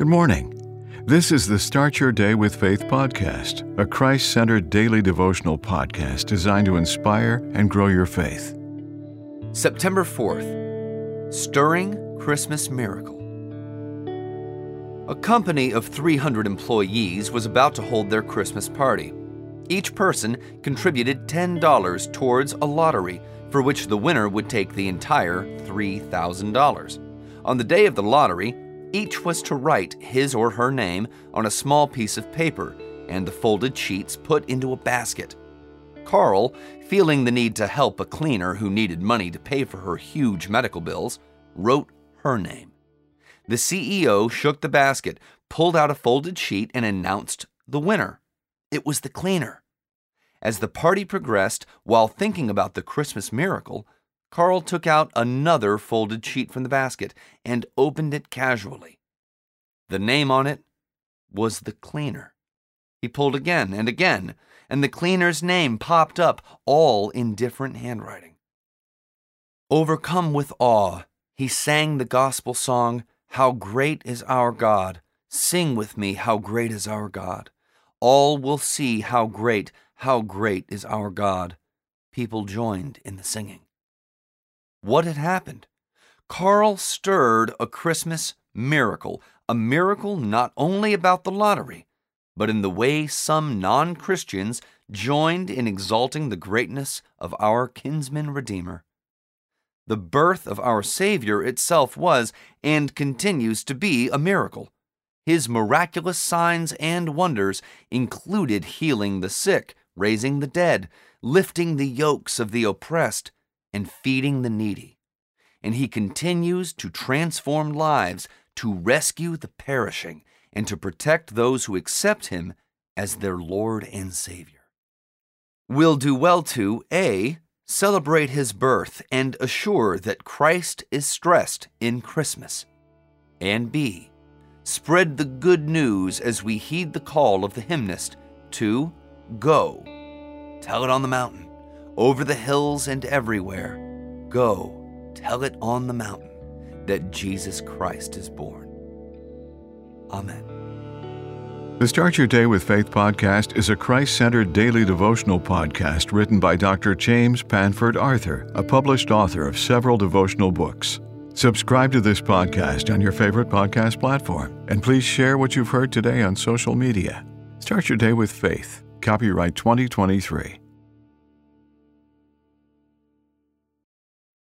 Good morning. This is the Start Your Day with Faith podcast, a Christ centered daily devotional podcast designed to inspire and grow your faith. September 4th Stirring Christmas Miracle. A company of 300 employees was about to hold their Christmas party. Each person contributed $10 towards a lottery for which the winner would take the entire $3,000. On the day of the lottery, each was to write his or her name on a small piece of paper and the folded sheets put into a basket. Carl, feeling the need to help a cleaner who needed money to pay for her huge medical bills, wrote her name. The CEO shook the basket, pulled out a folded sheet, and announced the winner. It was the cleaner. As the party progressed, while thinking about the Christmas miracle, Carl took out another folded sheet from the basket and opened it casually. The name on it was the cleaner. He pulled again and again, and the cleaner's name popped up, all in different handwriting. Overcome with awe, he sang the gospel song, How Great is Our God! Sing with me, How Great is Our God! All will see how great, how great is our God. People joined in the singing. What had happened? Carl stirred a Christmas miracle, a miracle not only about the lottery, but in the way some non Christians joined in exalting the greatness of our kinsman Redeemer. The birth of our Savior itself was and continues to be a miracle. His miraculous signs and wonders included healing the sick, raising the dead, lifting the yokes of the oppressed, and feeding the needy. And he continues to transform lives, to rescue the perishing, and to protect those who accept him as their Lord and Savior. We'll do well to A. Celebrate his birth and assure that Christ is stressed in Christmas. And B. Spread the good news as we heed the call of the hymnist to go. Tell it on the mountain over the hills and everywhere. Go, tell it on the mountain that Jesus Christ is born. Amen. The Start Your Day with Faith podcast is a Christ centered daily devotional podcast written by Dr. James Panford Arthur, a published author of several devotional books. Subscribe to this podcast on your favorite podcast platform, and please share what you've heard today on social media. Start your day with faith. Copyright 2023.